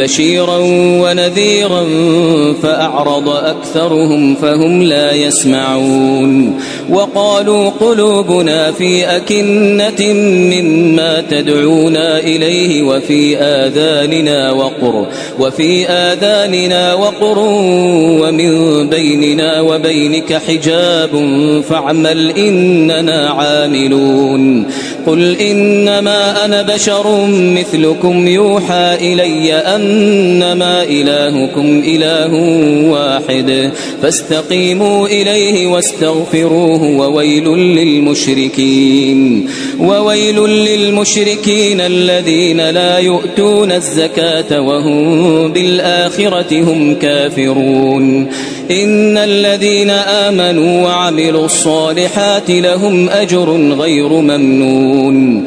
بشيرا ونذيرا فأعرض أكثرهم فهم لا يسمعون وقالوا قلوبنا في أكنة مما تدعونا إليه وفي آذاننا وقر وفي آذاننا وقر ومن بيننا وبينك حجاب فاعمل إننا عاملون قل إنما أنا بشر مثلكم يوحى إلي أنما إلهكم إله واحد. فاستقيموا إليه واستغفروه وويل للمشركين وويل للمشركين الذين لا يؤتون الزكاة وهم بالآخرة هم كافرون. إن الذين آمنوا وعملوا الصالحات لهم أجر غير ممنون.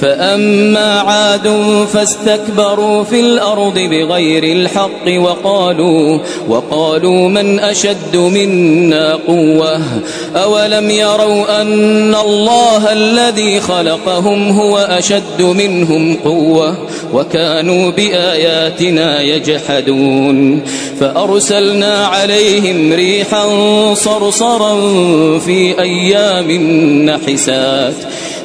فأما عاد فاستكبروا في الأرض بغير الحق وقالوا وقالوا من أشد منا قوة؟ أولم يروا أن الله الذي خلقهم هو أشد منهم قوة؟ وكانوا بآياتنا يجحدون. فأرسلنا عليهم ريحا صرصرا في أيام نحسات.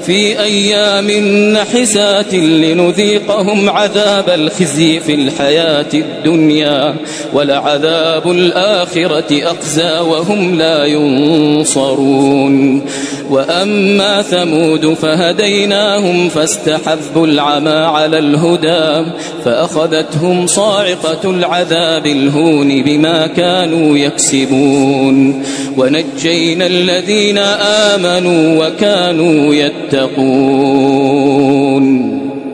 في أيام نحسات لنذيقهم عذاب الخزي في الحياة الدنيا ولعذاب الآخرة أخزى وهم لا ينصرون. وأما ثمود فهديناهم فاستحبوا العمى على الهدى فأخذتهم صاعقة العذاب الهون بما كانوا يكسبون ونجينا الذين آمنوا وكانوا يتقون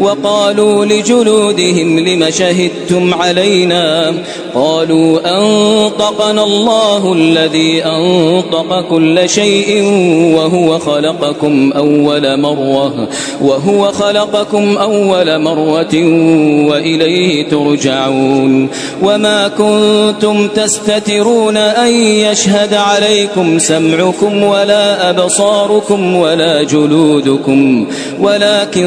وقالوا لجلودهم لم شهدتم علينا قالوا أنطقنا الله الذي أنطق كل شيء وهو خلقكم أول مرة وهو خلقكم أول مرة وإليه ترجعون وما كنتم تستترون أن يشهد عليكم سمعكم ولا أبصاركم ولا جلودكم ولكن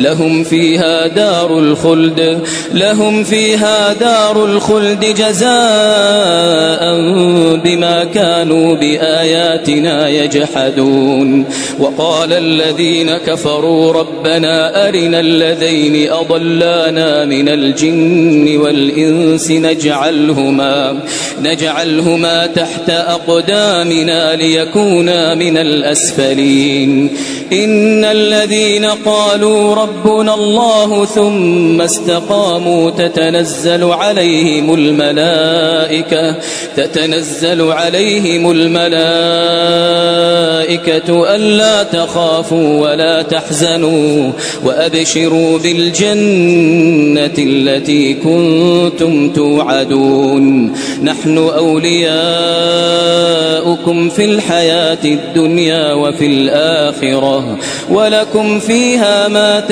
لهم فيها دار الخلد لهم فيها دار الخلد جزاء بما كانوا بآياتنا يجحدون. وقال الذين كفروا ربنا أرنا الذين أضلانا من الجن والإنس نجعلهما نجعلهما تحت أقدامنا ليكونا من الأسفلين. إن الذين قالوا ربنا الله ثم استقاموا تتنزل عليهم الملائكة تتنزل عليهم الملائكة ألا تخافوا ولا تحزنوا وأبشروا بالجنة التي كنتم توعدون. نحن أولياؤكم في الحياة الدنيا وفي الآخرة ولكم فيها ما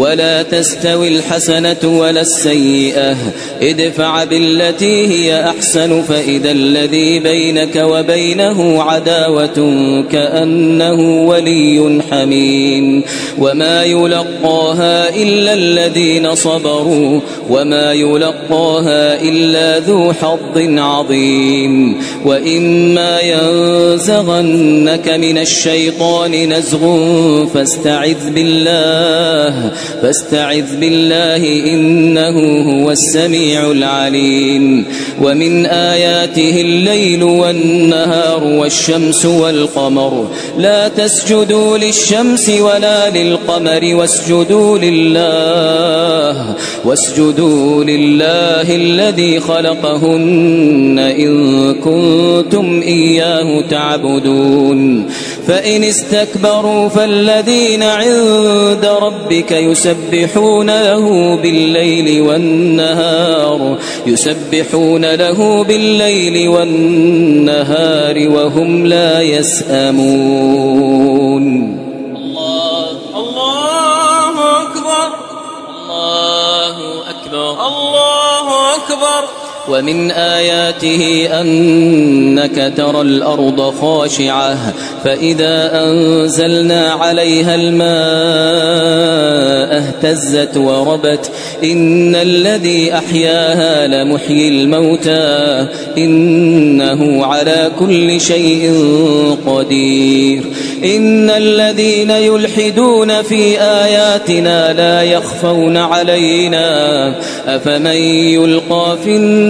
ولا تستوي الحسنة ولا السيئة. ادفع بالتي هي أحسن فإذا الذي بينك وبينه عداوة كأنه ولي حميم. وما يلقاها إلا الذين صبروا وما يلقاها إلا ذو حظ عظيم. وإما ينزغنك من الشيطان نزغ فاستعذ بالله. فاستعذ بالله إنه هو السميع العليم. ومن آياته الليل والنهار والشمس والقمر. لا تسجدوا للشمس ولا للقمر واسجدوا لله. واسجدوا لله الذي خلقهن إن كنتم إياه تعبدون. فإن استكبروا فالذين عند ربك يسبحون له بالليل والنهار يسبحون له بالليل والنهار وهم لا يسأمون. الله أكبر. الله أكبر. الله أكبر. ومن آياته أنك ترى الأرض خاشعة فإذا أنزلنا عليها الماء اهتزت وربت إن الذي أحياها لمحيي الموتى إنه على كل شيء قدير. إن الذين يلحدون في آياتنا لا يخفون علينا أفمن يلقى في النار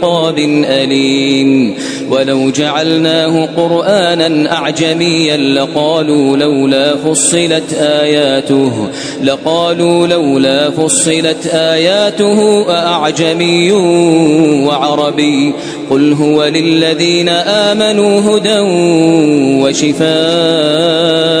أليم. ولو جعلناه قرآنا أعجميا لقالوا لولا فصلت آياته لقالوا لولا فصلت آياته أعجمي وعربي. قل هو للذين آمنوا هدى وشفاء.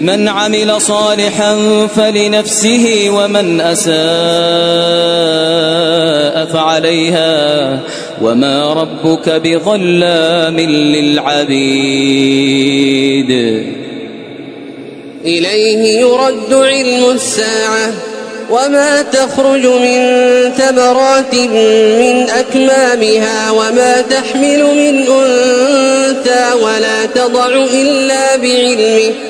من عمل صالحا فلنفسه ومن أساء فعليها وما ربك بظلام للعبيد. إليه يرد علم الساعة وما تخرج من ثمرات من أكمامها وما تحمل من أنثى ولا تضع إلا بعلمه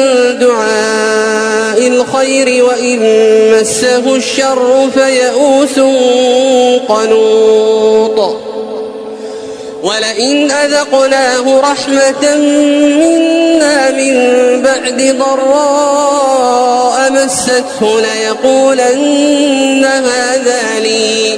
الخير وإن مسه الشر فيئوس قنوط. ولئن أذقناه رحمة منا من بعد ضراء مسته ليقولن هذا لي.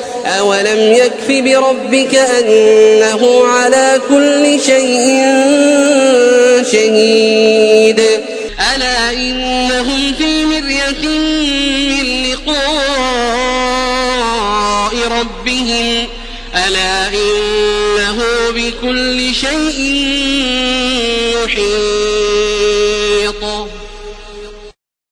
أولم يكف بربك أنه على كل شيء شهيد ألا إنهم في مرية